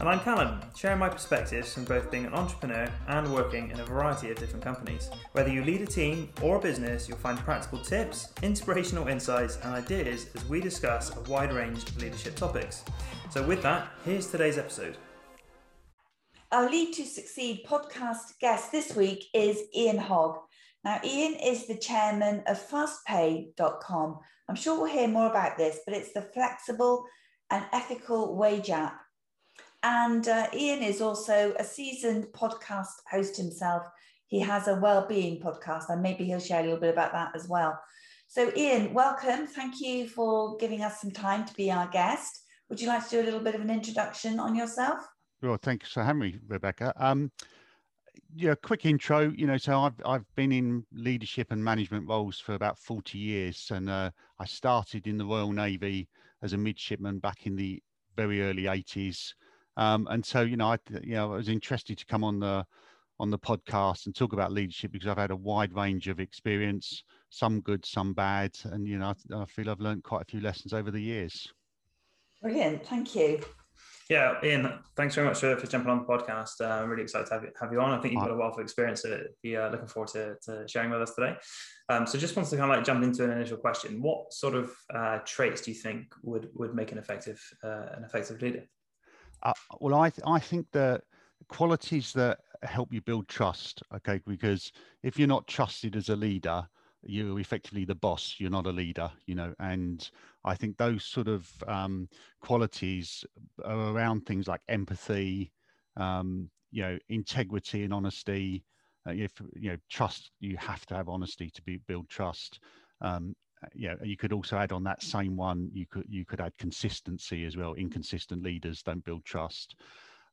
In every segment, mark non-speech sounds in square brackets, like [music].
And I'm Callum, sharing my perspectives from both being an entrepreneur and working in a variety of different companies. Whether you lead a team or a business, you'll find practical tips, inspirational insights, and ideas as we discuss a wide range of leadership topics. So, with that, here's today's episode. Our Lead to Succeed podcast guest this week is Ian Hogg. Now, Ian is the chairman of FastPay.com. I'm sure we'll hear more about this, but it's the flexible and ethical wage app and uh, Ian is also a seasoned podcast host himself. He has a well-being podcast, and maybe he'll share a little bit about that as well. So, Ian, welcome. Thank you for giving us some time to be our guest. Would you like to do a little bit of an introduction on yourself? Well, thanks for having me, Rebecca. Um, yeah, quick intro. You know, so I've I've been in leadership and management roles for about forty years, and uh, I started in the Royal Navy as a midshipman back in the very early eighties. Um, and so, you know, I, you know, I was interested to come on the on the podcast and talk about leadership because I've had a wide range of experience, some good, some bad, and you know, I, I feel I've learned quite a few lessons over the years. Brilliant, thank you. Yeah, Ian, thanks very much for, for jumping on the podcast. Uh, I'm really excited to have you, have you on. I think you've got a wealth of experience to be uh, looking forward to, to, sharing with us today. Um, so just wanted to kind of like jump into an initial question. What sort of uh, traits do you think would, would make an effective, uh, an effective leader? Uh, well, I th- I think the qualities that help you build trust. Okay, because if you're not trusted as a leader, you're effectively the boss. You're not a leader, you know. And I think those sort of um, qualities are around things like empathy, um, you know, integrity and honesty. Uh, if you know trust, you have to have honesty to be, build trust. Um, yeah, you could also add on that same one. You could you could add consistency as well. Inconsistent leaders don't build trust.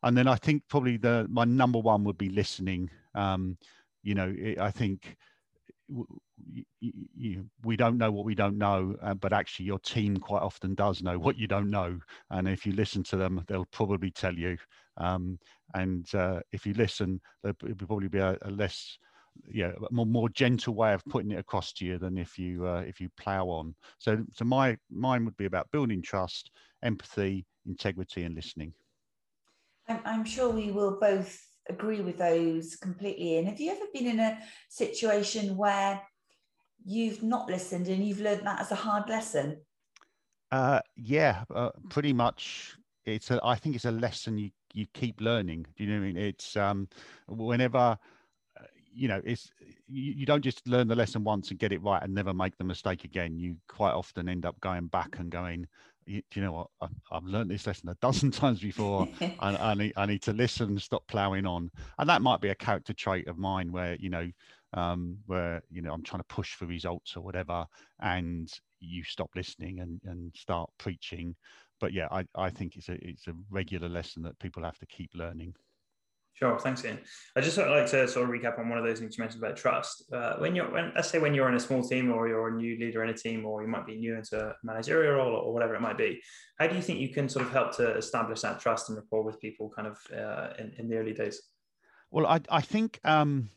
And then I think probably the my number one would be listening. Um, you know, it, I think we don't know what we don't know, uh, but actually your team quite often does know what you don't know. And if you listen to them, they'll probably tell you. Um, and uh, if you listen, there'll probably be a, a less yeah more more gentle way of putting it across to you than if you uh, if you plow on. So so my mine would be about building trust empathy integrity and listening. I'm, I'm sure we will both agree with those completely. And have you ever been in a situation where you've not listened and you've learned that as a hard lesson? Uh, yeah uh, pretty much. It's a i think it's a lesson you you keep learning. Do you know what i mean? It's um whenever you know it's you, you, don't just learn the lesson once and get it right and never make the mistake again. You quite often end up going back and going you, you know what? I, have learned this lesson a dozen [laughs] times before. And I need, I need to listen stop plowing on. And that might be a character trait of mine where you know um, where you know i'm trying to push for results or whatever and you stop listening and, and start preaching. But yeah I, I think it's a it's a regular lesson that people have to keep learning Sure, thanks, Ian. I just like to sort of recap on one of those things you mentioned about trust. Uh, when you're, when, let's say, when you're in a small team, or you're a new leader in a team, or you might be new into a managerial role, or whatever it might be, how do you think you can sort of help to establish that trust and rapport with people, kind of uh, in, in the early days? Well, I, I think, um,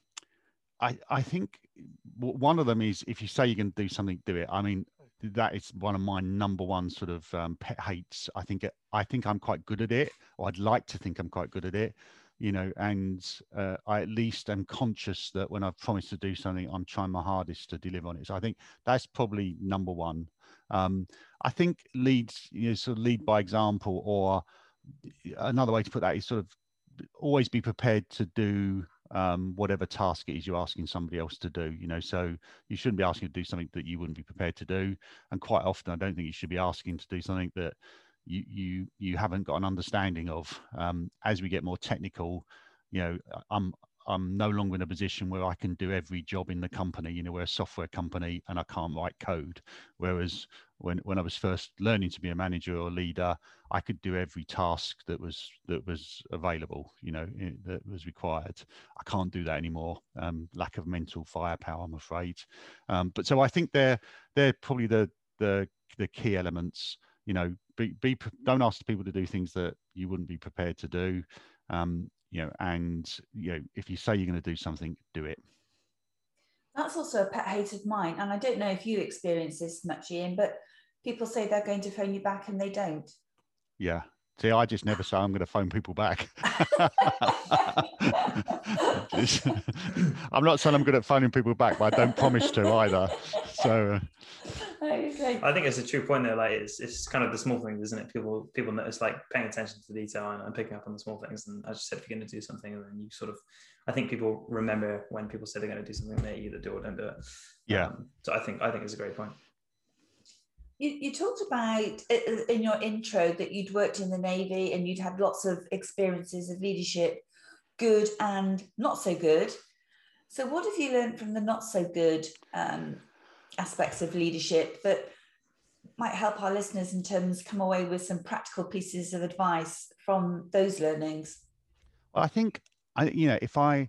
I, I think one of them is if you say you're going to do something, do it. I mean, that is one of my number one sort of um, pet hates. I think I think I'm quite good at it, or I'd like to think I'm quite good at it you know, and uh, I at least am conscious that when I've promised to do something, I'm trying my hardest to deliver on it. So I think that's probably number one. Um, I think leads, you know, sort of lead by example, or another way to put that is sort of always be prepared to do um, whatever task it is you're asking somebody else to do. You know, so you shouldn't be asking to do something that you wouldn't be prepared to do. And quite often, I don't think you should be asking to do something that you you you haven't got an understanding of. Um, as we get more technical, you know, I'm I'm no longer in a position where I can do every job in the company. You know, we're a software company and I can't write code. Whereas when when I was first learning to be a manager or a leader, I could do every task that was that was available. You know, that was required. I can't do that anymore. Um, lack of mental firepower, I'm afraid. Um, but so I think they're they're probably the the the key elements. You know, be, be don't ask people to do things that you wouldn't be prepared to do. Um, you know, and you know, if you say you're going to do something, do it. That's also a pet hate of mine, and I don't know if you experience this much, Ian, but people say they're going to phone you back and they don't. Yeah. See, I just never say I'm going to phone people back. [laughs] [laughs] I'm not saying I'm good at phoning people back, but I don't promise to either. So. Uh, [laughs] I think it's a true point there. Like it's it's kind of the small things, isn't it? People people notice like paying attention to detail and, and picking up on the small things. And as you said, if you're going to do something, and then you sort of, I think people remember when people say they're going to do something, they either do or don't do it. Yeah. Um, so I think I think it's a great point. You, you talked about in your intro that you'd worked in the Navy and you'd had lots of experiences of leadership, good and not so good. So, what have you learned from the not so good um, aspects of leadership that might help our listeners in terms come away with some practical pieces of advice from those learnings? Well, I think I, you know, if I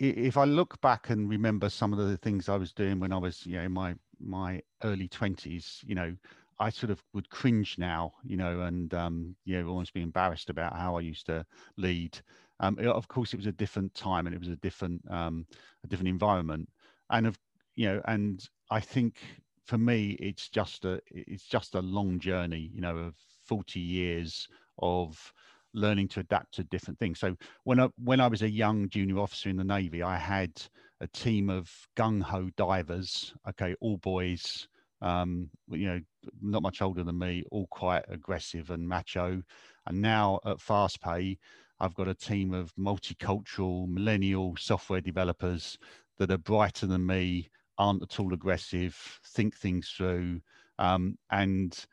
if I look back and remember some of the things I was doing when I was, you know, in my my early twenties, you know, I sort of would cringe now, you know, and um, you know, almost be embarrassed about how I used to lead. Um, of course, it was a different time and it was a different um, a different environment, and of you know, and I think for me, it's just a it's just a long journey, you know, of forty years of learning to adapt to different things. So when I when I was a young junior officer in the Navy, I had a team of gung ho divers. Okay, all boys, um, you know, not much older than me, all quite aggressive and macho. And now at FastPay, I've got a team of multicultural millennial software developers that are brighter than me, aren't at all aggressive, think things through, um, and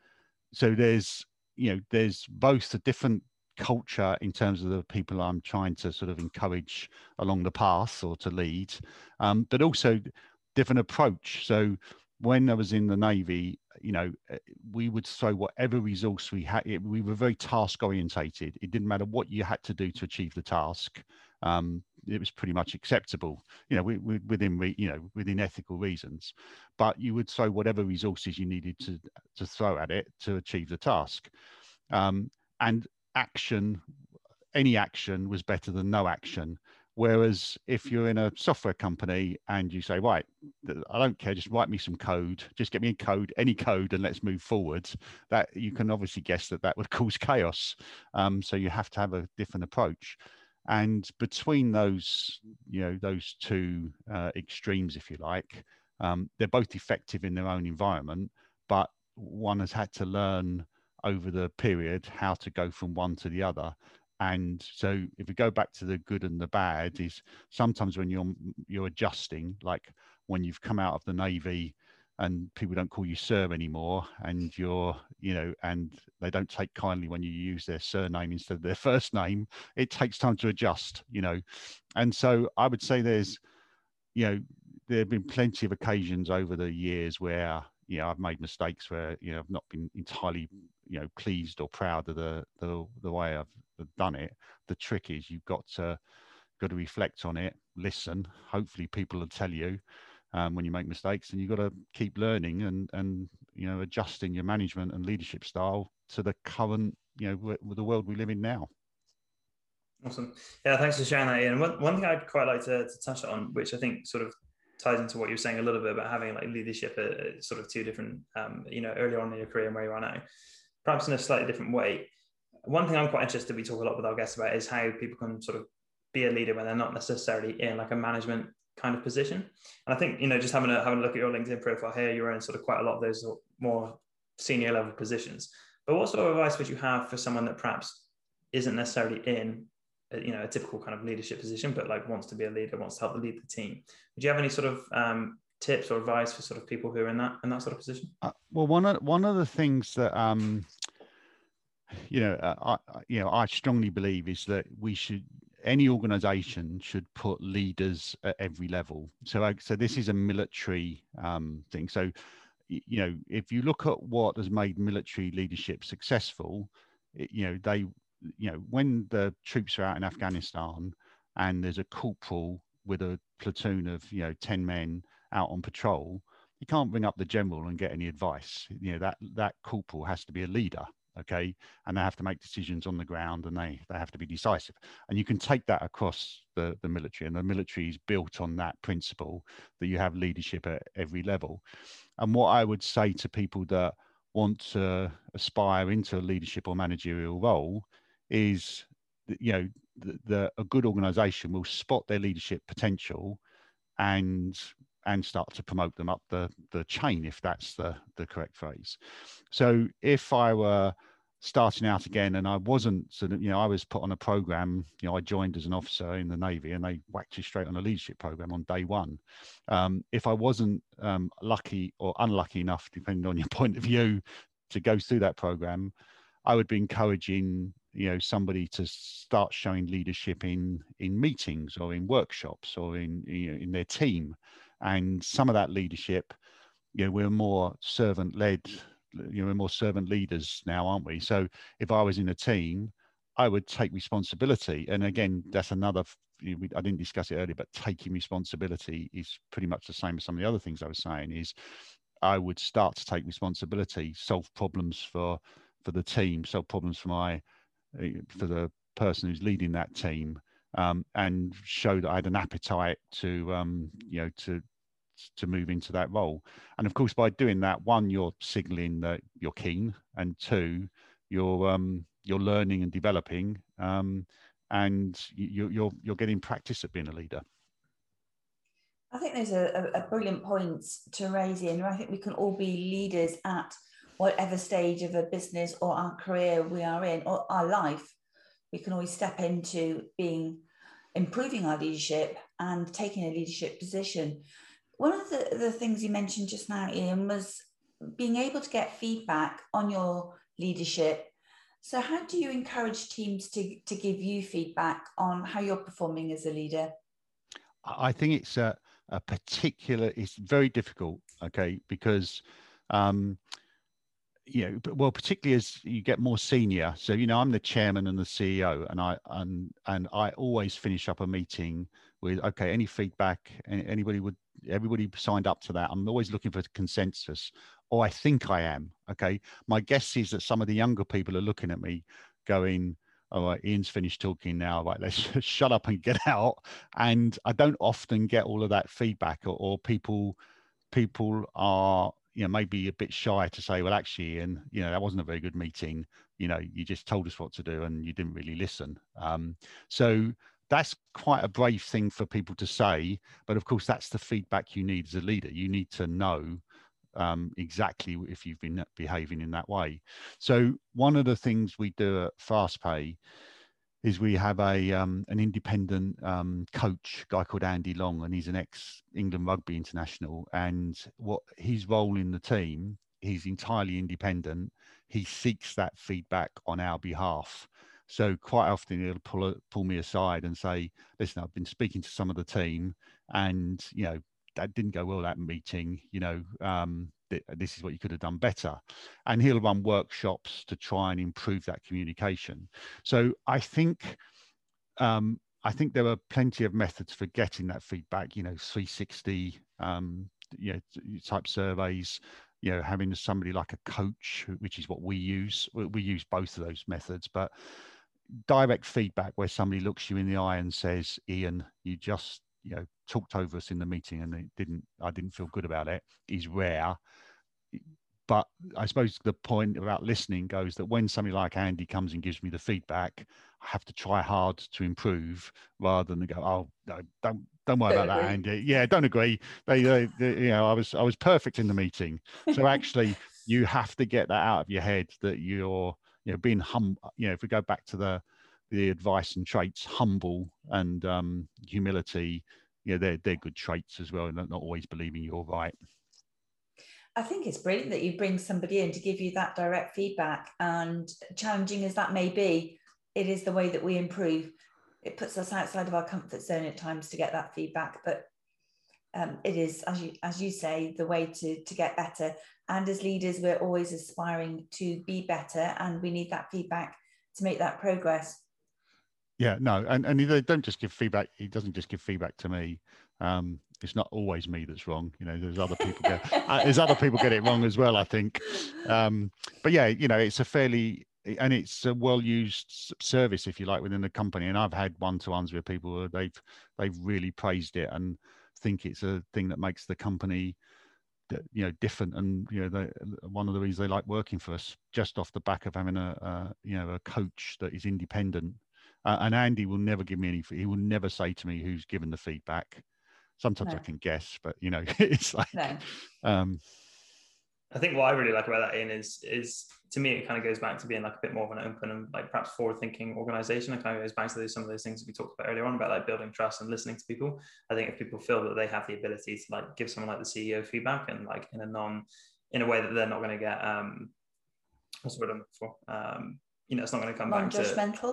so there's you know there's both a different culture in terms of the people I'm trying to sort of encourage along the path or to lead, um, but also different approach. So when I was in the Navy, you know, eh, we would throw whatever resource we had. We were very task orientated. It didn't matter what you had to do to achieve the task. Um, it was pretty much acceptable, you know, we, we, within you know within ethical reasons. But you would throw whatever resources you needed to to throw at it to achieve the task. Um, and action, any action was better than no action. Whereas if you're in a software company and you say, right, I don't care, just write me some code, just get me a code, any code, and let's move forward, that you can obviously guess that that would [laughs] cause chaos. Um, so you have to have a different approach. And between those, you know, those two uh, extremes, if you like, um, they're both effective in their own environment, but one has had to learn over the period how to go from one to the other. And so if we go back to the good and the bad is sometimes when you're you're adjusting like when you've come out of the navy and people don't call you sir anymore and you're you know and they don't take kindly when you use their surname instead of their [laughs] first name it takes time to adjust you know and so i would say there's you know there have been plenty of occasions over the years where you know i've made mistakes where you know i've not been entirely you know pleased or proud of the the, the way I've done it. The trick is you've got to got to reflect on it, listen. Hopefully, people will tell you um, when you make mistakes, and you've got to keep learning and and you know adjusting your management and leadership style to the current you know with the world we live in now. Awesome. Yeah, thanks for sharing that, Ian. One, one thing I'd quite like to, to touch on, which I think sort of ties into what you were saying a little bit about having like leadership at, sort of two different, um, you know, earlier on in your career and where you are now perhaps in a slightly different way. One thing I'm quite interested, we talk a lot with our guests about, is how people can sort of be a leader when they're not necessarily in like a management kind of position. And I think, you know, just having a, having a look at your LinkedIn profile here, you're in sort of quite a lot of those more senior level positions. But what sort of advice would you have for someone that perhaps isn't necessarily in, a, you know, a typical kind of leadership position, but like wants to be a leader, wants to help lead the team? Would you have any sort of um, tips or advice for sort of people who are in that in that sort of position? Uh, well, one of one of the things that um, you know, uh, I you know I strongly believe is that we should any organization should put leaders at every level. So, so this is a military um, thing. So, you know, if you look at what has made military leadership successful, it, you know, they, you know, when the troops are out in Afghanistan and there's a corporal with a platoon of, you know, 10 men out on patrol, you can't bring up the general and get any advice. You know that that corporal has to be a leader, okay, and they have to make decisions on the ground and they they have to be decisive. And you can take that across the the military, and the military is built on that principle that you have leadership at every level. And what I would say to people that want to aspire into a leadership or managerial role is you know the, the, a good organization will spot their leadership potential and and start to promote them up the the chain if that's the the correct phrase. So if i were starting out again and i wasn't you know i was put on a program you know i joined as an officer in the navy and they whacked you straight on a leadership program on day one. Um, if i wasn't um, lucky or unlucky enough depending on your [laughs] point of view to go through that program i would be encouraging you know somebody to start showing leadership in in meetings or in workshops or in you know, in their team. And some of that leadership you know we're more servant led you know we're more servant leaders now aren't we? So if i was in a team i would take responsibility. And again that's another i didn't discuss it earlier but taking responsibility is pretty much the same as some of the other things i was saying is i would start to take responsibility solve problems for for the team solve problems for my for the person who's leading that team um, and show that I had an appetite to um, you know to to move into that role. And of course, by doing that, one, you're signaling that you're keen, and two, you're um, you're learning and developing, um, and you, you're you're getting practice at being a leader. I think there's a, a brilliant point to raise in. I think we can all be leaders at whatever stage of a business or our career we are in or our life. We can always step into being improving our leadership and taking a leadership position. One of the, the things you mentioned just now, Ian, was being able to get feedback on your leadership. So, how do you encourage teams to, to give you feedback on how you're performing as a leader? I think it's a, a particular, it's very difficult, okay, because um, you know, well, particularly as you get more senior. So, you know, I'm the chairman and the CEO, and I and and I always finish up a meeting with, okay, any feedback, anybody would, everybody signed up to that. I'm always looking for consensus, or I think I am. Okay, my guess is that some of the younger people are looking at me, going, all right, Ian's finished talking now. Right, let's [laughs] shut up and get out. And I don't often get all of that feedback, or, or people people are you know maybe a bit shy to say well actually and you know that wasn't a very good meeting. You know you just told us what to do and you didn't really listen. Um, so that's quite a brave thing for people to say but of course that's the feedback you need as a leader. You need to know um, exactly if you've been behaving in that way. So one of the things we do at fastpay is we have a um, an independent um, coach, guy called Andy Long, and he's an ex England rugby international. And what his role in the team, he's entirely independent. He seeks that feedback on our behalf. So quite often he'll pull pull me aside and say, "Listen, I've been speaking to some of the team, and you know that didn't go well that meeting. You know, um, this is what you could have done better and he'll run workshops to try and improve that communication so i think um, i think there are plenty of methods for getting that feedback you know 360 um, you know type surveys you know having somebody like a coach which is what we use we use both of those methods but direct feedback where somebody looks you in the eye and says ian you just you know talked over us in the meeting and it didn't i didn't feel good about it is rare. But i suppose the point about listening goes that when somebody like andy comes and gives me the feedback i have to try hard to improve rather than go oh no don't don't worry don't about agree. that andy. Yeah don't agree. They, they, they, you know i was i was perfect in the meeting. So actually [laughs] you have to get that out of your head that you're you know being hum you know if we go back to the the advice and traits humble and um, humility know they're they're good traits as well not always believing you're right I think it's brilliant that you bring somebody in to give you that direct feedback and challenging as that may be, it is the way that we improve. It puts us outside of our comfort zone at times to get that feedback, but um, it is, as you as you say, the way to to get better. And as leaders, we're always aspiring to be better, and we need that feedback to make that progress. Yeah, no, and and they don't just give feedback. He doesn't just give feedback to me. Um, it's not always me that's wrong. You know, there's other people get uh, there's other people get it wrong as well. I think, um, but yeah, you know, it's a fairly and it's a well used service if you like within the company. And I've had one to ones with people where they've they've really praised it and think it's a thing that makes the company you know different and you know they, one of the reasons they like working for us just off the back of having a, a you know a coach that is independent uh, and andy will never give me any he will never say to me who's given the feedback sometimes no. i can guess but you know [laughs] it's like no. um I think what I really like about that Ian is is to me it kind of goes back to being like a bit more of an open and like perhaps forward thinking organization. It kind of goes back to those, some of those things we talked about earlier on about like building trust and listening to people. I think if people feel that they have the ability to like give someone like the CEO feedback and like in a non in a way that they're not going to get um what's the word I'm looking for um you know it's not going to come back to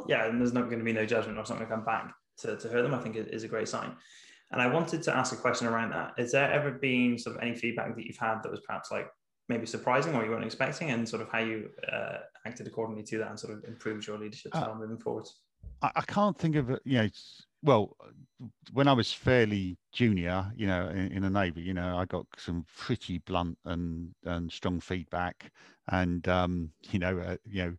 yeah and there's not going to be no judgment or it's not going to come back to, to hurt them. I think it is a great sign. And I wanted to ask a question around that. Is there ever been sort of any feedback that you've had that was perhaps like maybe surprising or you weren't expecting and sort of how you uh, acted accordingly to that and sort of improved your leadership uh, style uh, moving forward I, I, can't think of it you know well when i was fairly junior you know in, in, the navy you know i got some pretty blunt and and strong feedback and um you know uh, you know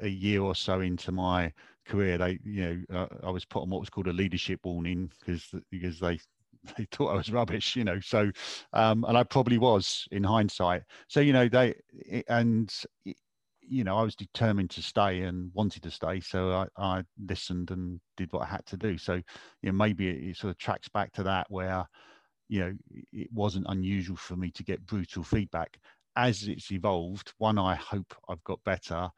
a year or so into my career they you know uh, i was put on what was called a leadership warning because because they [laughs] they thought I was rubbish, you know. So, um, and I probably was in hindsight. So, you know, they and you know, I was determined to stay and wanted to stay. So I, I listened and did what I had to do. So, you know, maybe it, it sort of tracks back to that where, you know, it wasn't unusual for me to get brutal feedback. As it's evolved, one, I hope I've got better,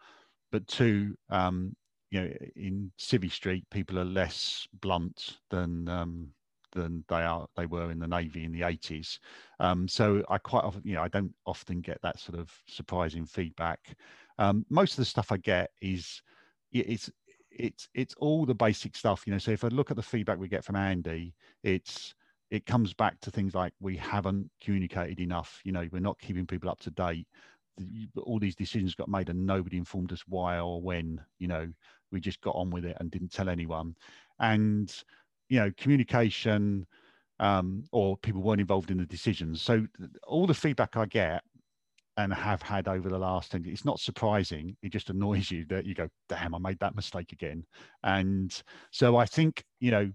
but two, um, you know, in Civvy Street, people are less blunt than um, than they are they were in the navy in the 80s um, so i quite often you know i don't often get that sort of surprising feedback. Um, most of the stuff i get is it's it's it's all the basic stuff you know. So if i look at the feedback we get from andy it's it comes back to things like we haven't communicated enough you know we're not keeping people up to date all these decisions got made and nobody informed us why or when you know we just got on with it and didn't tell anyone. And you know communication um, or people weren't involved in the decisions. So all the feedback i get and have had over the last 10 it's not surprising. It just annoys you that you go damn i made that mistake again. And so i think you know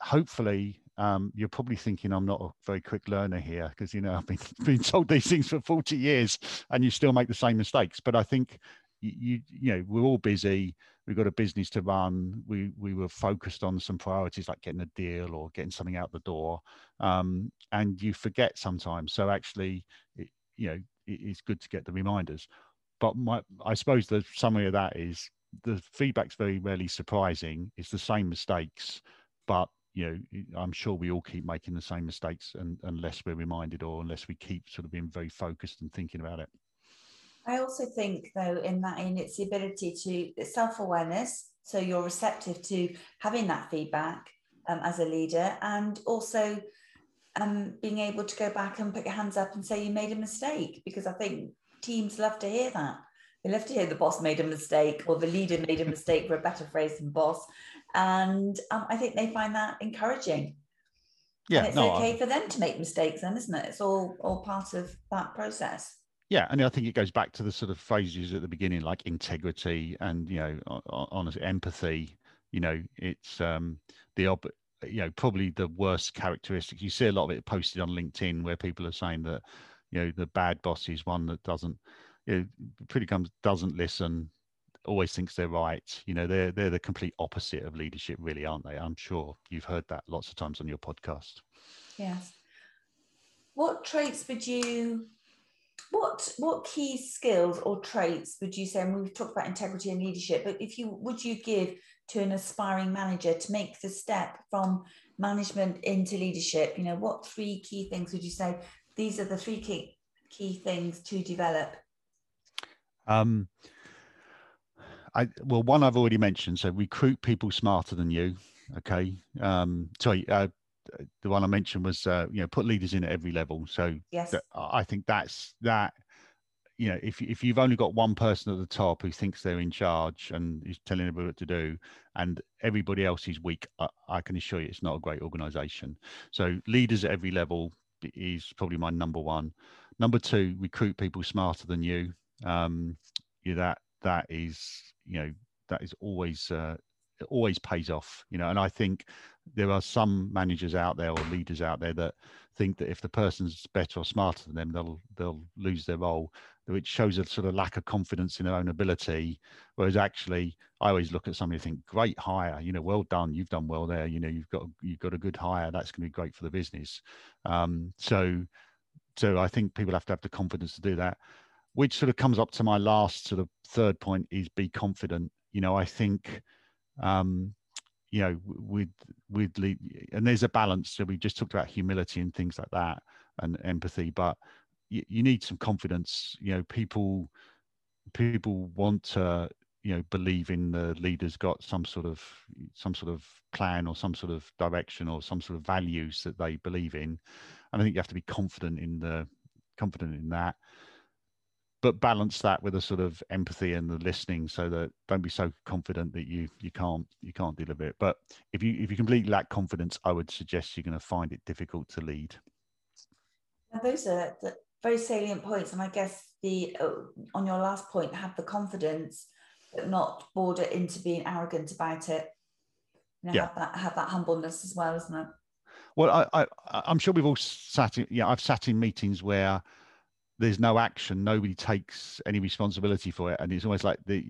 hopefully um, you're probably thinking I'm not a very quick learner here because you know [laughs] I've been been told these things for 40 years and you still make the same mistakes. But I think you you know we're all busy. We've got a business to run. We we were focused on some priorities like getting a deal or getting something out the door um, and you forget sometimes. So actually it, you know it, it's good to get the reminders. But my i suppose the summary of that is the feedback's very rarely surprising. It's the same mistakes but you know i'm sure we all keep making the same mistakes and, unless we're reminded or unless we keep sort of being very focused and thinking about it I also think, though, in that, in its the ability to self awareness, so you're receptive to having that feedback um, as a leader, and also um, being able to go back and put your hands up and say you made a mistake, because I think teams love to hear that. They love to hear the boss made a mistake or the leader made a mistake, for a better phrase than boss. And um, I think they find that encouraging. Yeah, and it's no, okay I... for them to make mistakes, then, isn't it? It's all all part of that process. Yeah, and I think it goes back to the sort of phrases at the beginning, like integrity and you know, honest empathy. You know, it's um, the ob- you know probably the worst characteristics. You see a lot of it posted on LinkedIn where people are saying that you know the bad boss is one that doesn't you know pretty comes doesn't listen, always thinks they're right. You know, they're they're the complete opposite of leadership, really, aren't they? I'm sure you've heard that lots of times on your podcast. Yes. What traits would you what what key skills or traits would you say? And we've talked about integrity and leadership, but if you would you give to an aspiring manager to make the step from management into leadership? You know, what three key things would you say? These are the three key key things to develop. Um, I well, one I've already mentioned. So recruit people smarter than you. Okay. Um, sorry, uh, the one I mentioned was uh, you know put leaders in at every level. So yes, I think that's that. you know, if if you've only got one person at the top who thinks they're in charge and is telling everybody what to do, and everybody else is weak, I, I can assure you it's not a great organisation. So leaders at every level is probably my number one. Number two, recruit people smarter than you. Um, yeah, that that is you know that is always uh, it always pays off. You know, and I think there are some managers out there or leaders out there that think that if the person's better or smarter than them, they'll they'll lose their role, which shows a sort of lack of confidence in their own ability. Whereas actually, I always look at somebody and think, great hire, you know, well done, you've done well there. You know, you've got you've got a good hire. That's going to be great for the business. Um, so, so I think people have to have the confidence to do that. Which sort of comes up to my last sort of third point is be confident. You know, I think um, you know with with and there's a balance. So we just talked about humility and things like that and empathy but you, you need some confidence. You know people people want to you know believe in the leaders got some sort of some sort of plan or some sort of direction or some sort of values that they believe in. And i think you have to be confident in the confident in that but balance that with a sort of empathy and the listening so that don't be so confident that you you can't you can't deliver it. But if you if you completely lack confidence i would suggest you're going to find it difficult to lead. Now those are the very salient points and i guess the uh, on your last point have the confidence but not border into being arrogant about it. You know, yeah. have that have that humbleness as well isn't it? Well i, I i'm sure we've all sat in yeah i've sat in meetings where there's no action nobody takes any responsibility for it and it's almost like the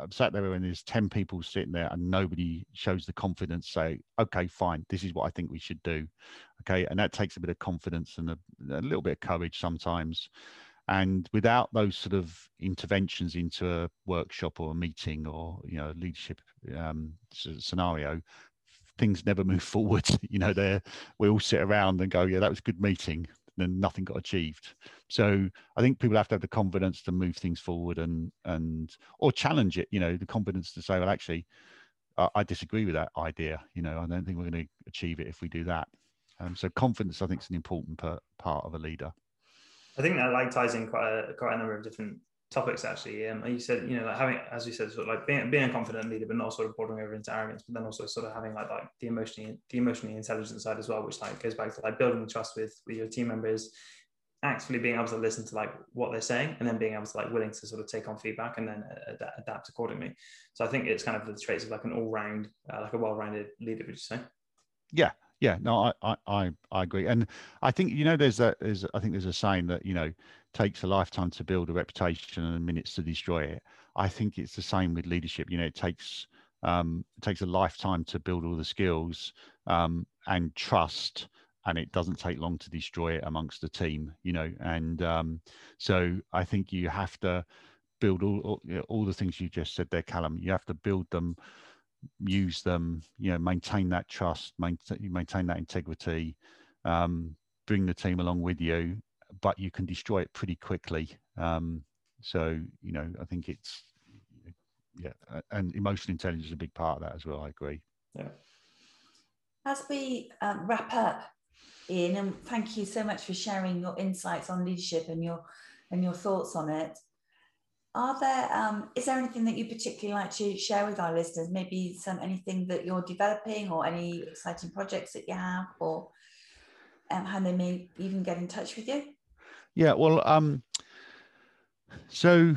i'm sat there and there's 10 people sitting there and nobody shows the confidence say okay fine this is what i think we should do okay? And that takes a bit of confidence and a, a little bit of courage sometimes. And without those sort of interventions into a workshop or a meeting or you know leadership um, scenario things never [laughs] move forward you know there we all sit around and go yeah that was a good meeting and nothing got achieved. So I think people have to have the confidence to move things forward and and or challenge it. You know, the confidence to say, well, actually, I, disagree with that idea. You know, I don't think we're going to achieve it if we do that. Um, so confidence, I think, is an important per, part of a leader. I think that like ties in quite a quite a number of different topics actually. Um, you said, you know, like having, as you said, sort of like being, being a confident leader, but not sort of bordering over into arrogance, but then also sort of having like like the emotionally the emotionally intelligent side as well, which like goes back to like building trust with with your team members, actually being able to listen to like what they're saying, and then being able to like willing to sort of take on feedback and then ad- adapt accordingly. So I think it's kind of the traits of like an all round, uh, like a well rounded leader. Would you say? Yeah, yeah no I, I i agree and i think you know there's a there's i think there's a saying that you know takes a lifetime to build a reputation and minutes to destroy it. I think it's the same with leadership. You know, it takes um, it takes a lifetime to build all the skills um, and trust, and it doesn't take long to destroy it amongst the team. You know, and um, so I think you have to build all all, you know, all the things you just said there, Callum. You have to build them, use them. You know, maintain that trust, maintain maintain that integrity. Um, bring the team along with you but you can destroy it pretty quickly. Um, so you know, I think it's yeah, and emotional intelligence is a big part of that as well. I agree. Yeah. As we um, wrap up, Ian, and thank you so much for sharing your insights on leadership and your and your thoughts on it. Are there um, is there anything that you particularly like to share with our listeners? Maybe some anything that you're developing or any exciting projects that you have, or um, how they may even get in touch with you? Yeah, well, um, so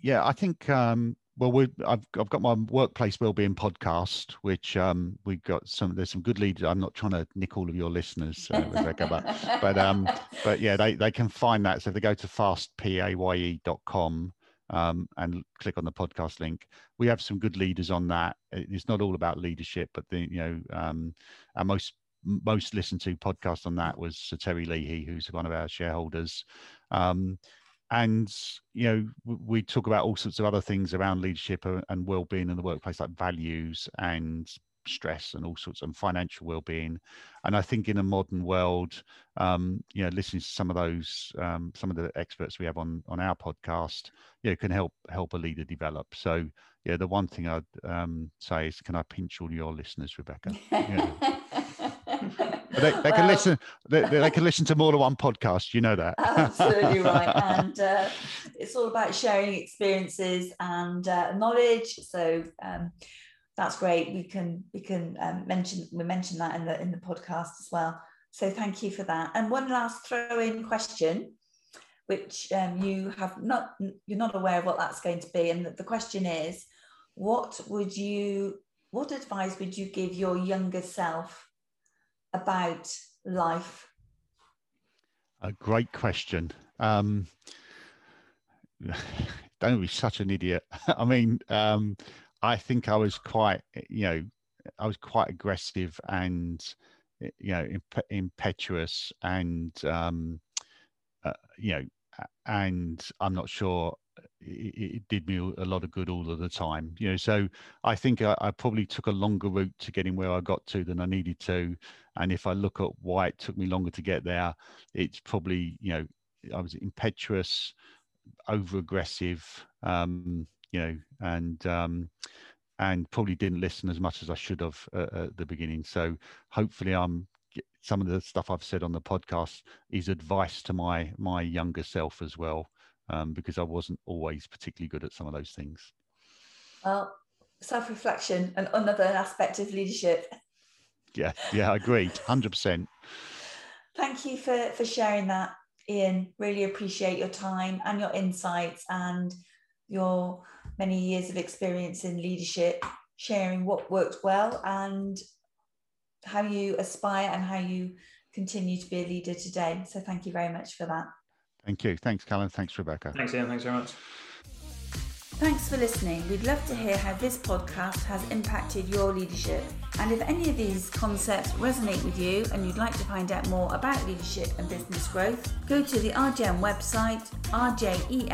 yeah, I think um, well, we I've I've got my workplace wellbeing podcast, which um, we got some. There's some good leaders. I'm not trying to nick all of your listeners, uh, Rebecca, but but um, but yeah, they they can find that. So if they go to FastPay.com um, and click on the podcast link, we have some good leaders on that. It's not all about leadership, but the you know um, our most most listened to podcast on that was Sir Terry Leahy, who's one of our shareholders. Um, and you know we talk about all sorts of other things around leadership and well-being in the workplace like values and stress and all sorts of financial well-being. And i think in a modern world um, you know listening to some of those um, some of the experts we have on on our podcast you know can help help a leader develop. So yeah the one thing i'd um, say is can i pinch all your listeners rebecca? Yeah. [laughs] they, they well, can listen. They, they, can [laughs] listen to more than one podcast. You know that. absolutely right, [laughs] and uh, it's all about sharing experiences and uh, knowledge. So um, that's great. We can we can um, mention we mentioned that in the in the podcast as well. So thank you for that. And one last throw-in question, which um, you have not you're not aware of what that's going to be, and the, the question is, what would you what advice would you give your younger self about life? A great question. Um, [laughs] don't be such an idiot. [laughs] I mean, um, I think I was quite, you know, I was quite aggressive and, you know, imp- impetuous and, um, uh, you know, and I'm not sure it, it, did me a lot of good all of the time. You know, so I think I, I, probably took a longer route to getting where I got to than I needed to. And if I look at why it took me longer to get there, it's probably you know I was impetuous, over aggressive, um, you know, and um, and probably didn't listen as much as I should have uh, at the beginning. So hopefully, I'm some of the stuff I've said on the podcast is advice to my my younger self as well um, because I wasn't always particularly good at some of those things. Well, self reflection and another aspect of leadership. Yeah, yeah, I agree, 100%. Thank you for, for sharing that, Ian. Really appreciate your time and your insights and your many years of experience in leadership, sharing what worked well and how you aspire and how you continue to be a leader today. So, thank you very much for that. Thank you. Thanks, Callum. Thanks, Rebecca. Thanks, Ian. Thanks very much. Thanks for listening. We'd love to hear how this podcast has impacted your leadership. And if any of these concepts resonate with you and you'd like to find out more about leadership and business growth, go to the RJN website, rjen.co.uk.